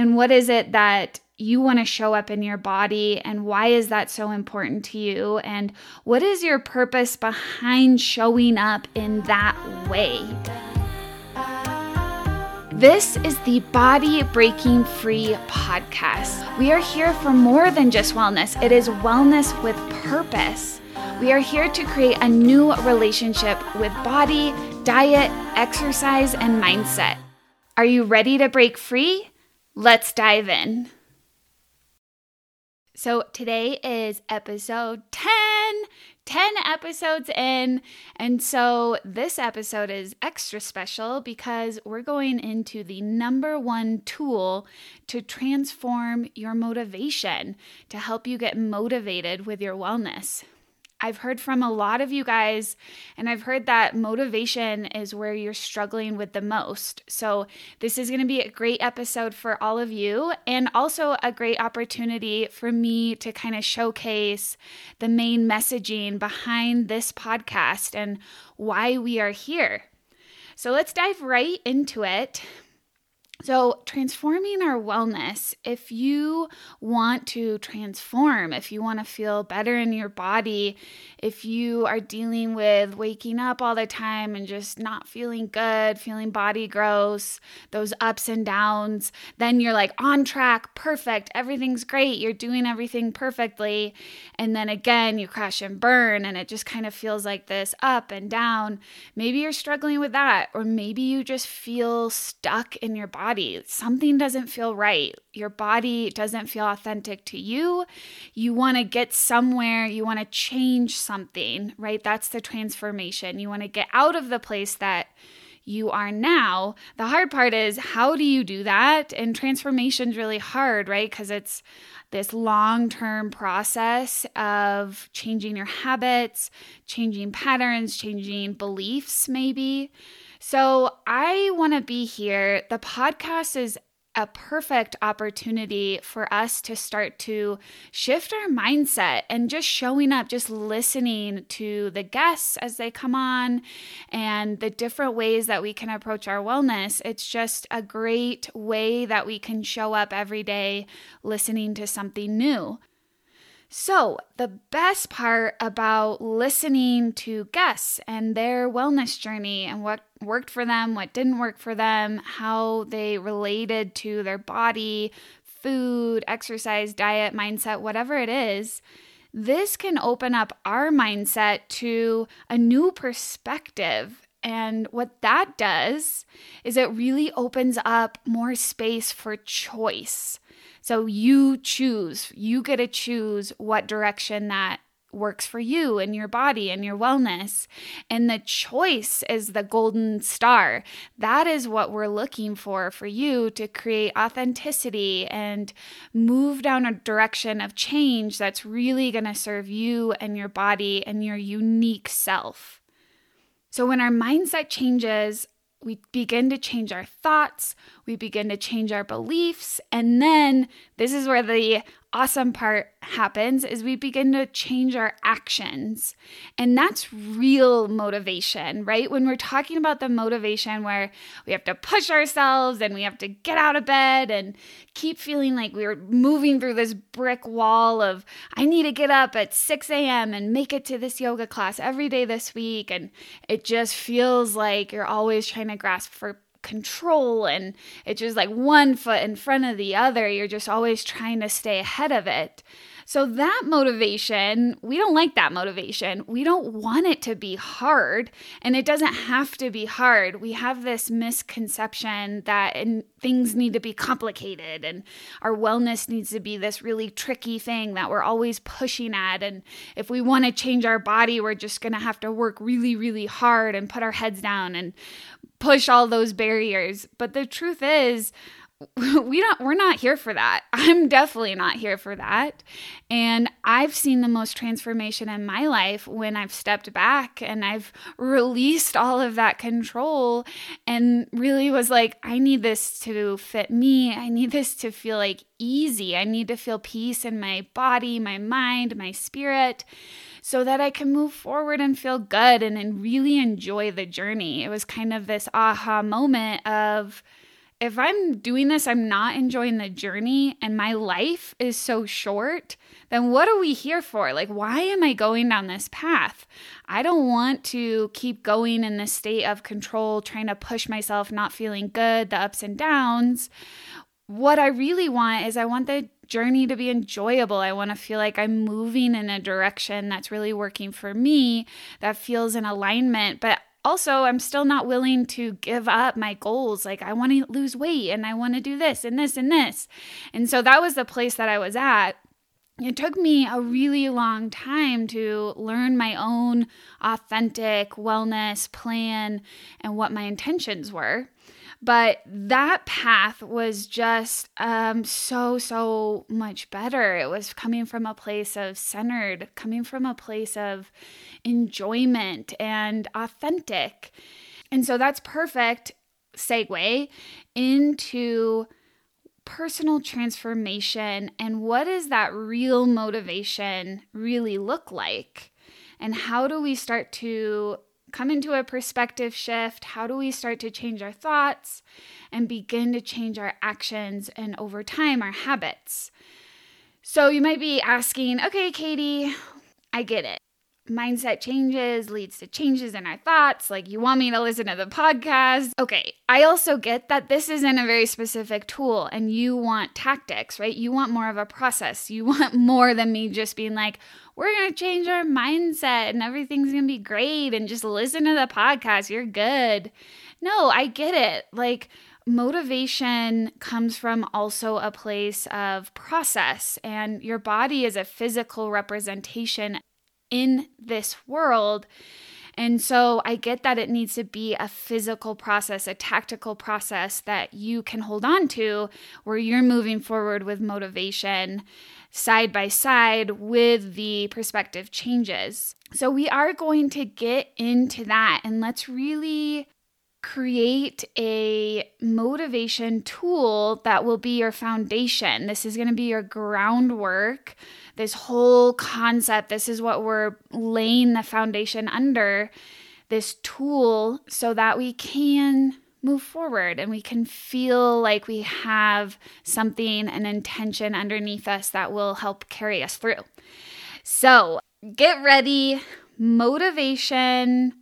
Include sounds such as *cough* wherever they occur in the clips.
And what is it that you want to show up in your body and why is that so important to you and what is your purpose behind showing up in that way this is the Body Breaking Free podcast. We are here for more than just wellness, it is wellness with purpose. We are here to create a new relationship with body, diet, exercise, and mindset. Are you ready to break free? Let's dive in. So today is episode 10. 10 episodes in. And so this episode is extra special because we're going into the number one tool to transform your motivation, to help you get motivated with your wellness. I've heard from a lot of you guys, and I've heard that motivation is where you're struggling with the most. So, this is going to be a great episode for all of you, and also a great opportunity for me to kind of showcase the main messaging behind this podcast and why we are here. So, let's dive right into it. So, transforming our wellness, if you want to transform, if you want to feel better in your body, if you are dealing with waking up all the time and just not feeling good, feeling body gross, those ups and downs, then you're like on track, perfect, everything's great, you're doing everything perfectly. And then again, you crash and burn, and it just kind of feels like this up and down. Maybe you're struggling with that, or maybe you just feel stuck in your body body. Something doesn't feel right. Your body doesn't feel authentic to you. You want to get somewhere, you want to change something, right? That's the transformation. You want to get out of the place that you are now. The hard part is how do you do that? And transformation is really hard, right? Because it's this long term process of changing your habits, changing patterns, changing beliefs, maybe. So I want to be here. The podcast is a perfect opportunity for us to start to shift our mindset and just showing up, just listening to the guests as they come on and the different ways that we can approach our wellness. It's just a great way that we can show up every day listening to something new. So, the best part about listening to guests and their wellness journey and what worked for them, what didn't work for them, how they related to their body, food, exercise, diet, mindset, whatever it is, this can open up our mindset to a new perspective. And what that does is it really opens up more space for choice. So you choose, you get to choose what direction that works for you and your body and your wellness. And the choice is the golden star. That is what we're looking for for you to create authenticity and move down a direction of change that's really going to serve you and your body and your unique self. So, when our mindset changes, we begin to change our thoughts, we begin to change our beliefs, and then this is where the awesome part happens is we begin to change our actions. And that's real motivation, right? When we're talking about the motivation where we have to push ourselves and we have to get out of bed and keep feeling like we're moving through this brick wall of, I need to get up at 6 a.m. and make it to this yoga class every day this week. And it just feels like you're always trying to grasp for control and it's just like one foot in front of the other. You're just always trying to stay ahead of it. So, that motivation, we don't like that motivation. We don't want it to be hard, and it doesn't have to be hard. We have this misconception that things need to be complicated, and our wellness needs to be this really tricky thing that we're always pushing at. And if we want to change our body, we're just going to have to work really, really hard and put our heads down and push all those barriers. But the truth is, we don't we're not here for that. *laughs* I'm definitely not here for that. And I've seen the most transformation in my life when I've stepped back and I've released all of that control and really was like I need this to fit me. I need this to feel like easy. I need to feel peace in my body, my mind, my spirit so that I can move forward and feel good and, and really enjoy the journey. It was kind of this aha moment of if I'm doing this, I'm not enjoying the journey and my life is so short, then what are we here for? Like, why am I going down this path? I don't want to keep going in this state of control, trying to push myself, not feeling good, the ups and downs. What I really want is I want the journey to be enjoyable. I want to feel like I'm moving in a direction that's really working for me, that feels in alignment. But also, I'm still not willing to give up my goals. Like, I want to lose weight and I want to do this and this and this. And so that was the place that I was at. It took me a really long time to learn my own authentic wellness plan and what my intentions were. But that path was just um, so, so much better. It was coming from a place of centered, coming from a place of enjoyment and authentic. And so that's perfect segue into personal transformation and what does that real motivation really look like? And how do we start to come into a perspective shift? How do we start to change our thoughts and begin to change our actions and over time our habits? So you might be asking, okay, Katie, I get it mindset changes leads to changes in our thoughts. Like, you want me to listen to the podcast. Okay, I also get that this isn't a very specific tool and you want tactics, right? You want more of a process. You *laughs* want more than me just being like, we're going to change our mindset and everything's going to be great and just listen to the podcast. You're good. No, I get it. Like, motivation comes from also a place of process, and your body is a physical representation in this world. And so I get that it needs to be a physical process, a tactical process that you can hold on to where you're moving forward with motivation side by side with the perspective changes. So we are going to get into that and let's really create a motivation tool that will be your foundation. This is going to be your groundwork. This whole concept, this is what we're laying the foundation under this tool so that we can move forward and we can feel like we have something, an intention underneath us that will help carry us through. So, get ready. Motivation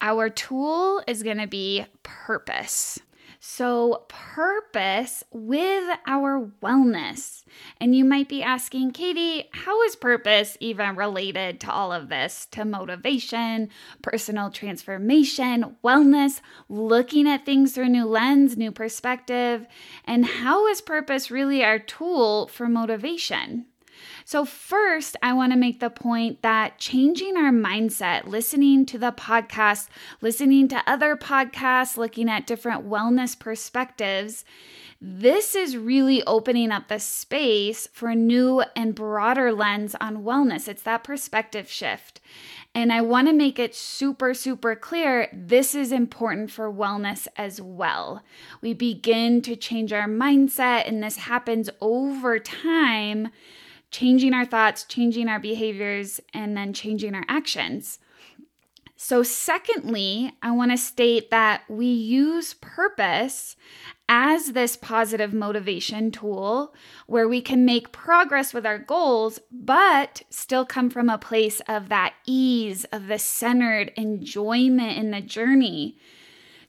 our tool is going to be purpose. So, purpose with our wellness. And you might be asking, Katie, how is purpose even related to all of this? To motivation, personal transformation, wellness, looking at things through a new lens, new perspective? And how is purpose really our tool for motivation? So, first, I want to make the point that changing our mindset, listening to the podcast, listening to other podcasts, looking at different wellness perspectives, this is really opening up the space for a new and broader lens on wellness. It's that perspective shift. And I want to make it super, super clear this is important for wellness as well. We begin to change our mindset, and this happens over time changing our thoughts, changing our behaviors, and then changing our actions. So, secondly, I want to state that we use purpose as this positive motivation tool where we can make progress with our goals, but still come from a place of that ease, of the centered enjoyment in the journey.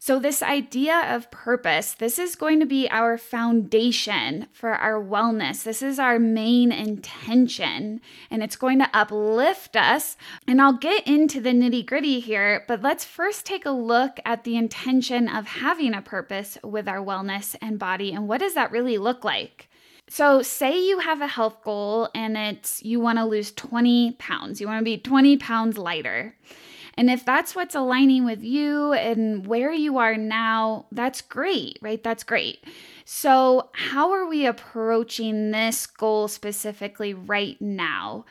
So, this idea of purpose, this is going to be our foundation for our wellness. This is our main intention, and it's going to uplift us. And I'll get into the nitty gritty here, but let's first take a look at the intention of having a purpose with our wellness and body. And what does that really look like? So, say you have a health goal and it's you want to lose 20 pounds, you want to be 20 pounds lighter. And if that's what's aligning with you and where you are now, that's great, right? That's great. So, how are we approaching this goal specifically right now?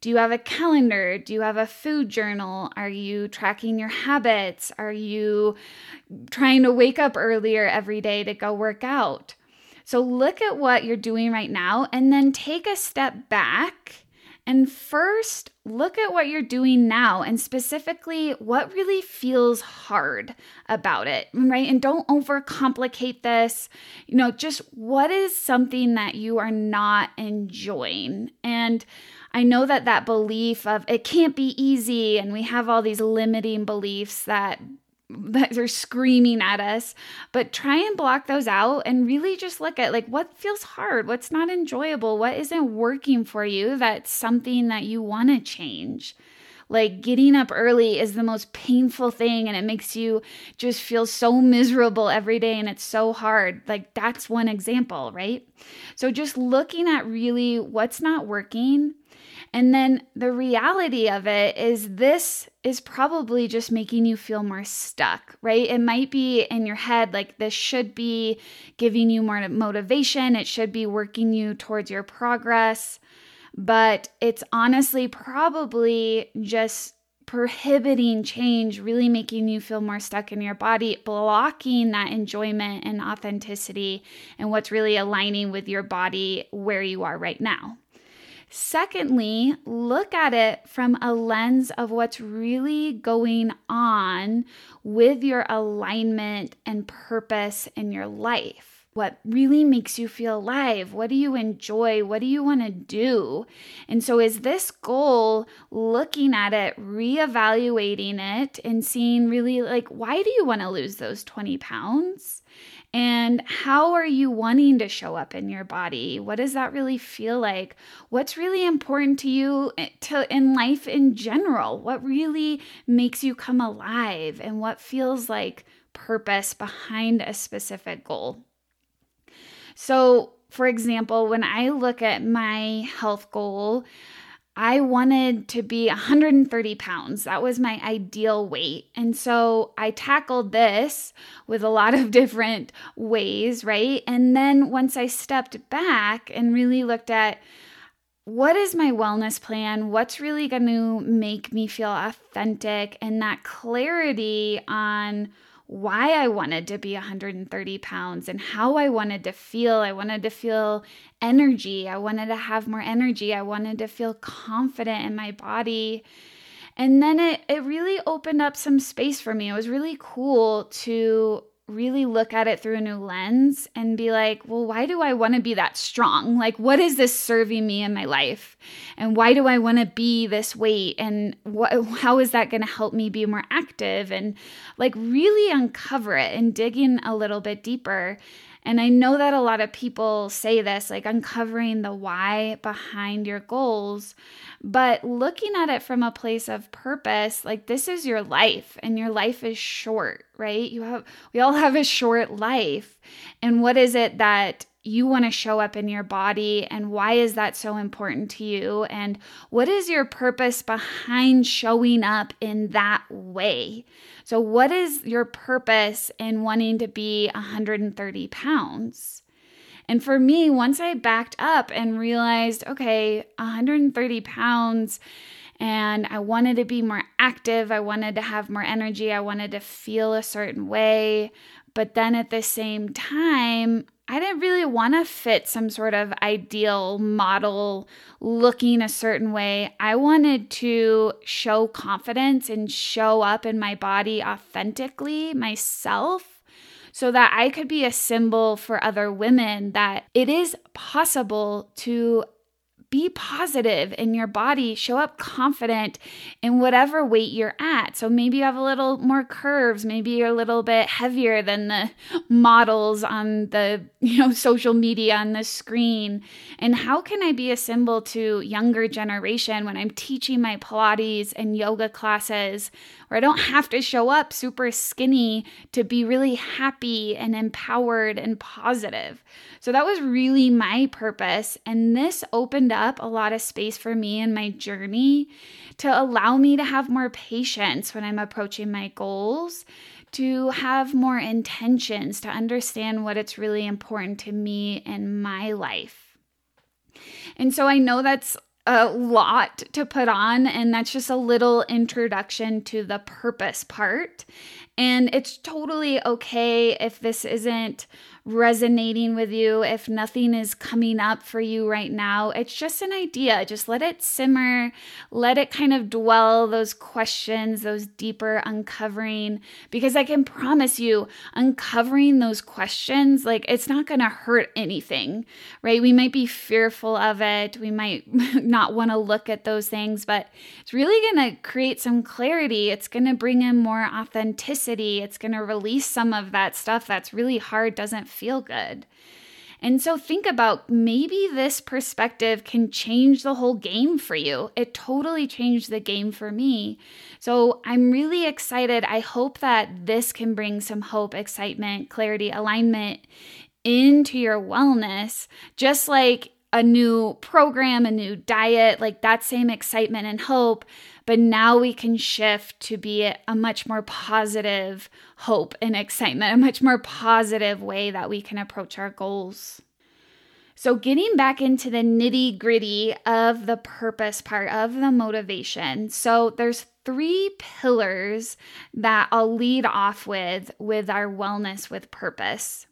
Do you have a calendar? Do you have a food journal? Are you tracking your habits? Are you trying to wake up earlier every day to go work out? So, look at what you're doing right now and then take a step back And first, look at what you're doing now and specifically what really feels hard about it, right? And don't overcomplicate this. You know, just what is something that you are not enjoying? And I know that that belief of it can't be easy, and we have all these limiting beliefs that that are screaming at us. But try and block those out and really just look at like what feels hard what's not enjoyable what isn't working for you that's something that you want to change like getting up early is the most painful thing and it makes you just feel so miserable every day and it's so hard. Like that's one example, right? So just looking at really what's not working and then the reality of it is, this is probably just making you feel more stuck, right? It might be in your head like this should be giving you more motivation, it should be working you towards your progress, but it's honestly probably just prohibiting change, really making you feel more stuck in your body, blocking that enjoyment and authenticity and what's really aligning with your body where you are right now. Secondly, look at it from a lens of what's really going on with your alignment and purpose in your life. What really makes you feel alive? What do you enjoy? What do you want to do? And so, is this goal looking at it, reevaluating it, and seeing really like, why do you want to lose those 20 pounds? And how are you wanting to show up in your body? What does that really feel like? What's really important to you eh, to in life in general? What really makes you come alive and what feels like purpose behind a specific goal? So, for example, when I look at my health goal, I wanted to be 130 pounds. That was my ideal weight. And so I tackled this with a lot of *laughs* different ways, right? And then once I stepped back and really looked at what is my wellness plan? What's really going to make me feel authentic? And that clarity on why I wanted to be 130 pounds and how I wanted to feel. I wanted to feel energy. I wanted to have more energy. I wanted to feel confident in my body. And then it, it really opened up some space for me. It was really cool to really look at it through a new lens and be like, well, why do I want to be that strong? Like, what is this serving me in my life? And why do I want to be this weight? And what, *laughs* how is that going to help me be more active? And like, really uncover it and dig in a little bit deeper. And I know that a lot of people say this, like uncovering the why behind your goals, but looking at it from a place of purpose, like this is your life and your life is short, right? You have, we all *laughs* have a short life. And what is it that you want to show up in your body and why is that so important to you and what is your purpose behind showing up in that way so what is your purpose in wanting to be 130 pounds and for me once i backed up and realized okay 130 pounds and I wanted to be more active. I wanted to have more energy. I wanted to feel a certain way. But then at the same time, I didn't really want to fit some sort of ideal model looking a certain way. I wanted to show confidence and show up in my body authentically myself so that I could be a symbol for other women that it is possible to be positive in your body, show up confident in whatever weight you're at. So maybe you have a little more curves, maybe you're a little bit heavier than the models on the, *laughs* you know, social media on the screen. And how can I be a symbol to younger generation when I'm teaching my Pilates and yoga classes where I don't have to show up super skinny to be really happy and empowered and positive. So that was really my purpose and this opened up up a lot of space for me in my journey to allow me to have more patience when I'm approaching my goals, to have more intentions, to understand what it's really important to me in my life. And so I know that's a lot to put on, and that's just a little introduction to the purpose part. And it's totally okay if this isn't resonating with you, if nothing is coming up for you right now, it's just an idea. Just let it simmer, let it kind of dwell those questions, those deeper uncovering, because I can promise you, uncovering those questions, like it's not going to hurt anything, right? We might be fearful of it, we might *laughs* not want to look at those things, but it's really going to create some clarity. It's going to bring in more authenticity. It's going to release some of that stuff that's really hard, doesn't feel good. And so think about maybe this perspective can change the whole game for you. It totally changed the game for me. So I'm really excited. I hope that this can bring some hope, excitement, clarity, alignment into your wellness, just like a new program, a new diet, like that same excitement and hope. But now we can shift to be a much more positive hope and excitement, a much more positive way that we can approach our goals. So, getting back into the nitty gritty of the purpose part of the motivation. So, there's three pillars that I'll lead off with with our wellness with purpose.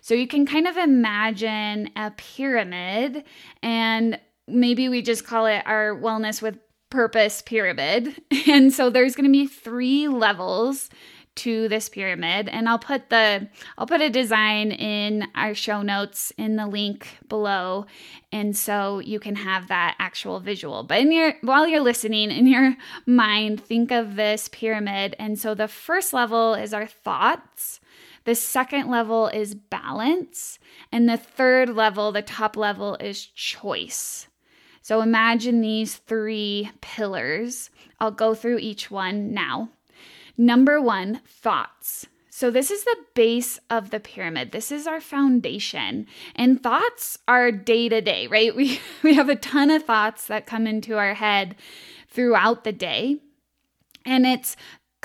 So you can kind of imagine a pyramid, and maybe we just call it our wellness with purpose pyramid. *laughs* And so there's going to be three levels to this pyramid and I'll put the I'll put a design in our show notes in the link below and so you can have that actual visual. But in your while you're listening in your mind think of this pyramid and so the first level is our thoughts. The second level is balance. And the third level, the top level, is choice. So imagine these three pillars. I'll go through each one now. Number one, thoughts. So, this is the base of the pyramid. This is our foundation. And thoughts are day to day, right? *laughs* We, we have a ton of thoughts that come into our head throughout the day. And it's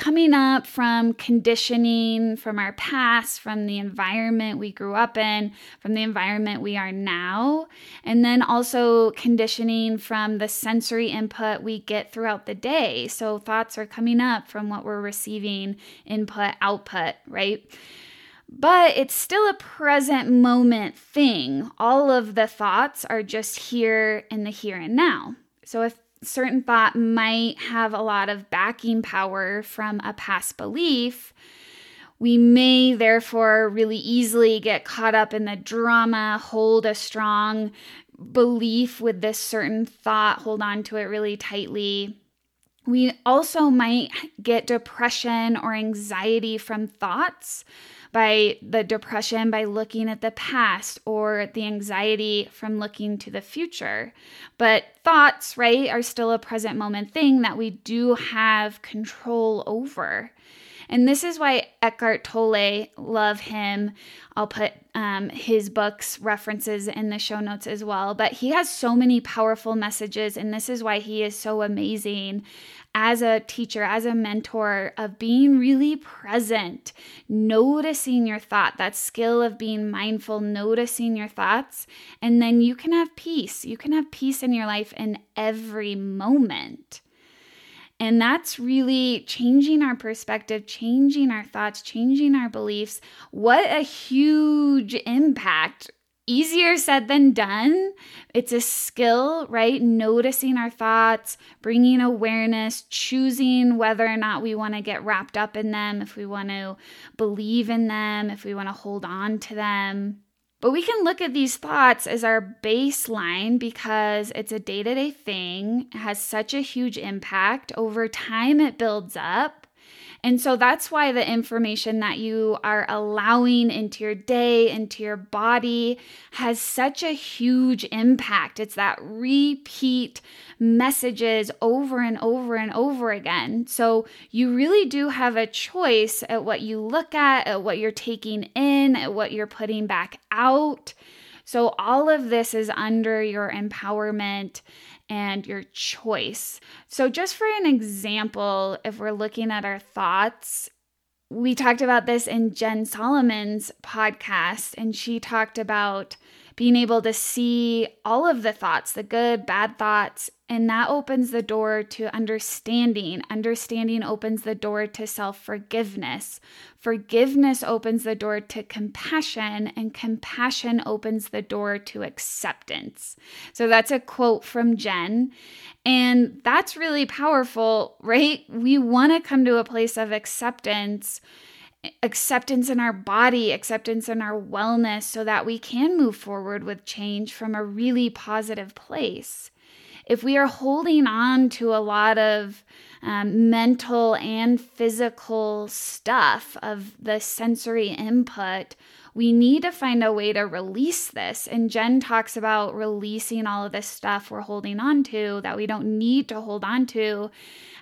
coming up from conditioning from our past, from the environment we grew up in, from the environment we are now, and then also conditioning from the sensory input we get throughout the day. So thoughts are coming up from what we're receiving, input, output, right? But it's still a present moment thing. All of the thoughts are just here in the here and now. So if certain thought might have a lot of backing power from a past belief, we may therefore really easily get caught up in the drama, hold a strong belief with this certain thought, hold on to it really tightly. We also might get depression or anxiety from thoughts by the depression by looking at the past or the anxiety from looking to the future. But thoughts, right, are still a present moment thing that we do have control over. And this is why Eckhart Tolle, love him. I'll put um, his books references in the show notes as well. But he has so many powerful messages, and this is why he is so amazing as a teacher, as a mentor, of being really present, noticing your thought, that skill of being mindful, noticing your thoughts, and then you can have peace. You can have peace in your life in every moment. And that's really changing our perspective, changing our thoughts, changing our beliefs. What a huge impact easier said than done. It's a skill, right? Noticing our thoughts, bringing awareness, choosing whether or not we want to get wrapped up in them, if we want to believe in them, if we want to hold on to them. But we can look at these thoughts as our baseline because it's a day to day thing, has such a huge impact. Over time, it builds up. And so that's why the information that you are allowing into your day, into your body, has such a huge impact. It's that repeat messages over and over and over again. So you really do have a choice at what you look at, at what you're taking in, at what you're putting back out. So all of this is under your empowerment and your choice. So, just for an example, if we're looking at our thoughts, we talked about this in Jen Solomon's podcast, and she talked about being able to see all of the thoughts, the good, bad thoughts, and that opens the door to understanding. Understanding opens the door to self forgiveness. Forgiveness opens the door to compassion, and compassion opens the door to acceptance. So that's a quote from Jen. And that's really powerful, right? We want to come to a place of acceptance acceptance in our body, acceptance in our wellness, so that we can move forward with change from a really positive place. If we are holding on to a lot of um, mental and physical stuff of the sensory input, we need to find a way to release this. And Jen talks about releasing all of this stuff we're holding on to that we don't need to hold on to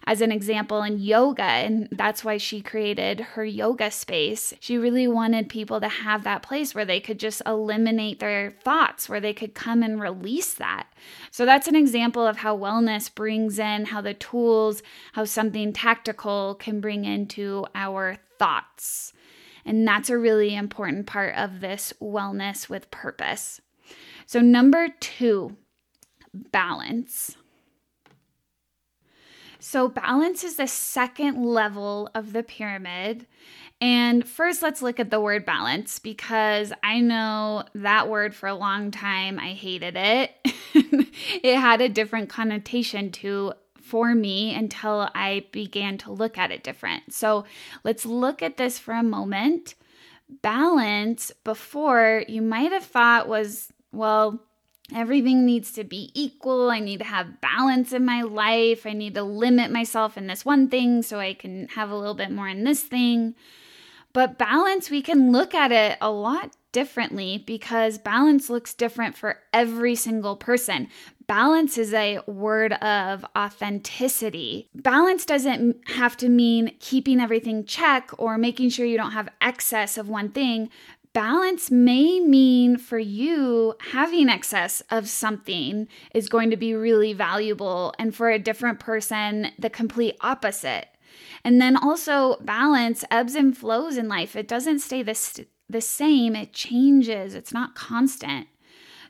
as an example in yoga. And that's why she created her yoga space. She really wanted people to have that place where they could just eliminate their thoughts, where they could come and release that. So that's an example of how wellness brings in how the tools, how something tactical can bring into our thoughts. And that's a really important part of this wellness with purpose. So, number two, balance. So, balance is the second level of the pyramid. And first, let's look at the word balance because I know that word for a long time. I hated it. *laughs* it had a different connotation to for me until I began to look at it different. So let's look at this for a moment. Balance before you might have thought was, well, everything needs to be equal. I need to have balance in my life. I need to limit myself in this one thing so I can have a little bit more in this thing. But balance, we can look at it a lot differently because balance looks different for every single person. Balance is a word of authenticity. Balance doesn't have to mean keeping everything check or making sure you don't have excess of one thing. Balance may mean for you having excess of something is going to be really valuable, and for a different person, the complete opposite. And then also, balance ebbs and flows in life. It doesn't stay the, the same, it changes, it's not constant.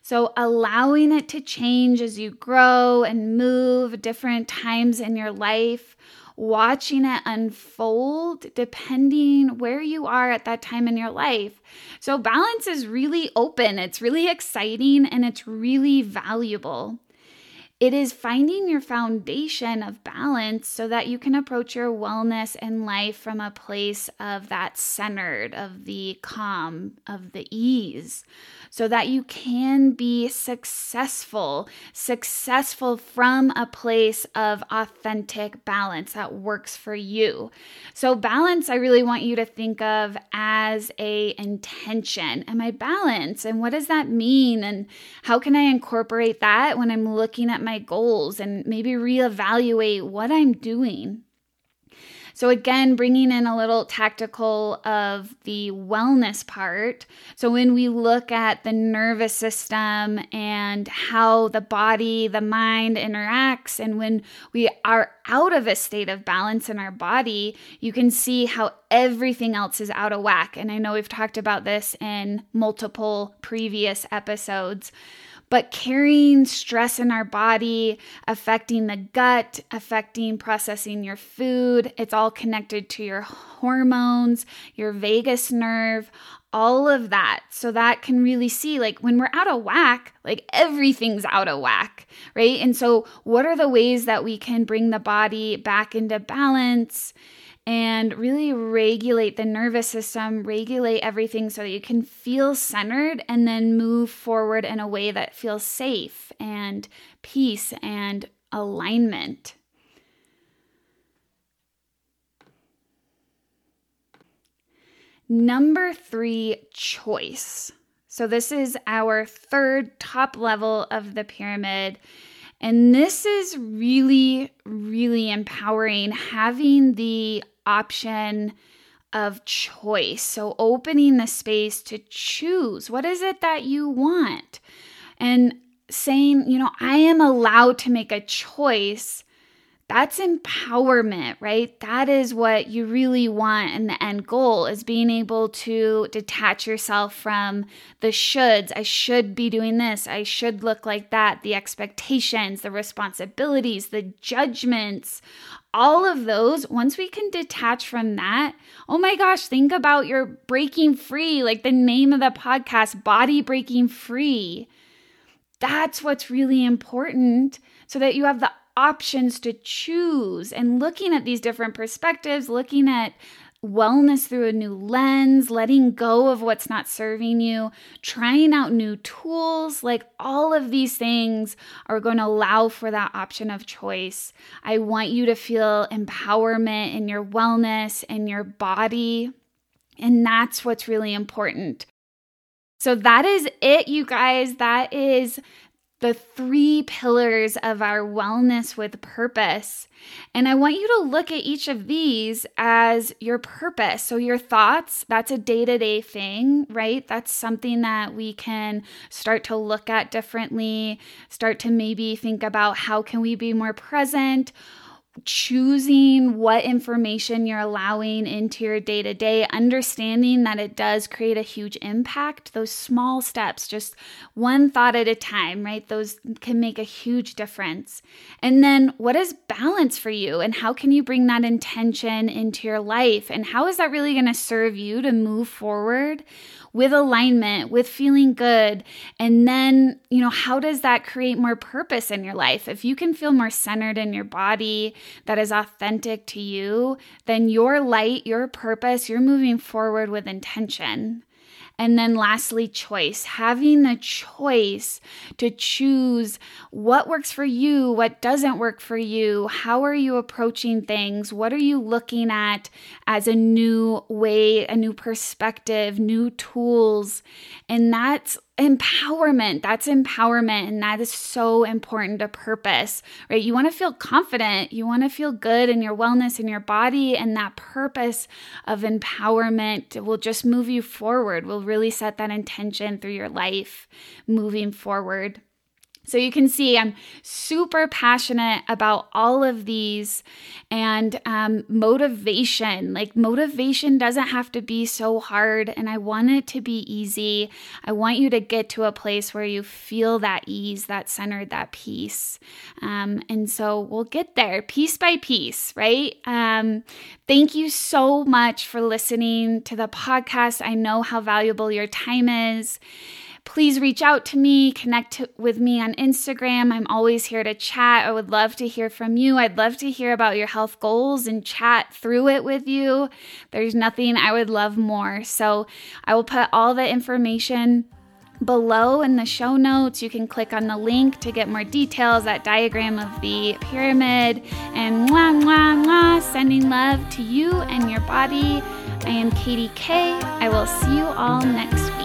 So, allowing it to change as you grow and move different times in your life, watching it unfold depending where you are at that time in your life. So, balance is really open, it's really exciting, and it's really valuable. It is finding your foundation of balance so that you can approach your wellness and life from a place of that centered, of the calm, of the ease so that you can be successful, successful from a place of authentic balance that works for you. So balance I really want you to think of as a intention. Am I balanced? And what does that mean? And how can I incorporate that when I'm looking at my goals and maybe reevaluate what I'm doing? So, again, bringing in a little tactical of the wellness part. So, when we look at the nervous system and how the body, the mind interacts, and when we are out of a state of balance in our body, you can see how everything else is out of whack. And I know we've talked about this in multiple previous episodes but carrying stress in our body, affecting the gut, affecting processing your food. It's all connected to your hormones, your vagus nerve, all of that. So that can really see like when we're out of whack, like everything's out of whack, right? And so, what are the ways that we can bring the body back into balance? and really regulate the nervous system, regulate everything so that you can feel centered and then move forward in a way that feels safe and peace and alignment. Number three, choice. So, this is our third top level of the pyramid. And this is really, really empowering having the option of choice. So, opening the space to choose what is it that you want and saying, you know, I am allowed to make a choice That's empowerment, right? That is what you really want in the end goal is being able to detach yourself from the shoulds. I should be doing this. I should look like that. The expectations, the responsibilities, the judgments, all of those, once we can detach from that, oh my gosh, think about your breaking free, like the name of the podcast, Body Breaking Free. That's what's really important so that you have the options to choose and looking at these different perspectives, looking at wellness through a new lens, letting go of what's not serving you, trying out new tools, like all of these things are going to allow for that option of choice. I want you to feel empowerment in your wellness and your body. And that's what's really important. So, that is it, you guys. That is the three pillars of our wellness with purpose. And I want you to look at each of these as your purpose. So, your thoughts, that's a day to day thing, right? That's something that we can start to look at differently, start to maybe think about how can we be more present choosing what information you're allowing into your day to day, understanding that it does create a huge impact. Those small steps, just one thought at a time, right? Those can make a huge difference. And then, what is balance for you? And how can you bring that intention into your life? And how is that really going to serve you to move forward? With alignment, with feeling good. And then, you know, how does that create more purpose in your life? If you can feel more centered in your body that is authentic to you, then your light, your purpose, you're moving forward with intention. And then lastly, choice. Having the choice to choose what works for you, what doesn't work for you, how are you approaching things, what are you looking at as a new way, a new perspective, new tools. And that's empowerment. That's empowerment. And that is so important to purpose, right? You want to feel confident. You want to feel good in your wellness in your body. And that purpose of empowerment will just move you forward, will really set that intention through your life moving forward. So you can see I'm super passionate about all of these and um, motivation. Like, motivation doesn't have to be so hard, and I want it to be easy. I want you to get to a place where you feel that ease, that centered, that peace. Um, and so we'll get there piece by piece, right? Um, thank you so much for listening to the podcast. I know how valuable your time is please reach out to me, connect with me on Instagram. I'm always here to chat. I would love to hear from you. I'd love to hear about your health goals and chat through it with you. There's nothing I would love more. So I will put all the information below in the show notes. You can click on the link to get more details, that diagram of the pyramid. And mwah, mwah, mwah, sending love to you and your body. I am Katie K. I will see you all next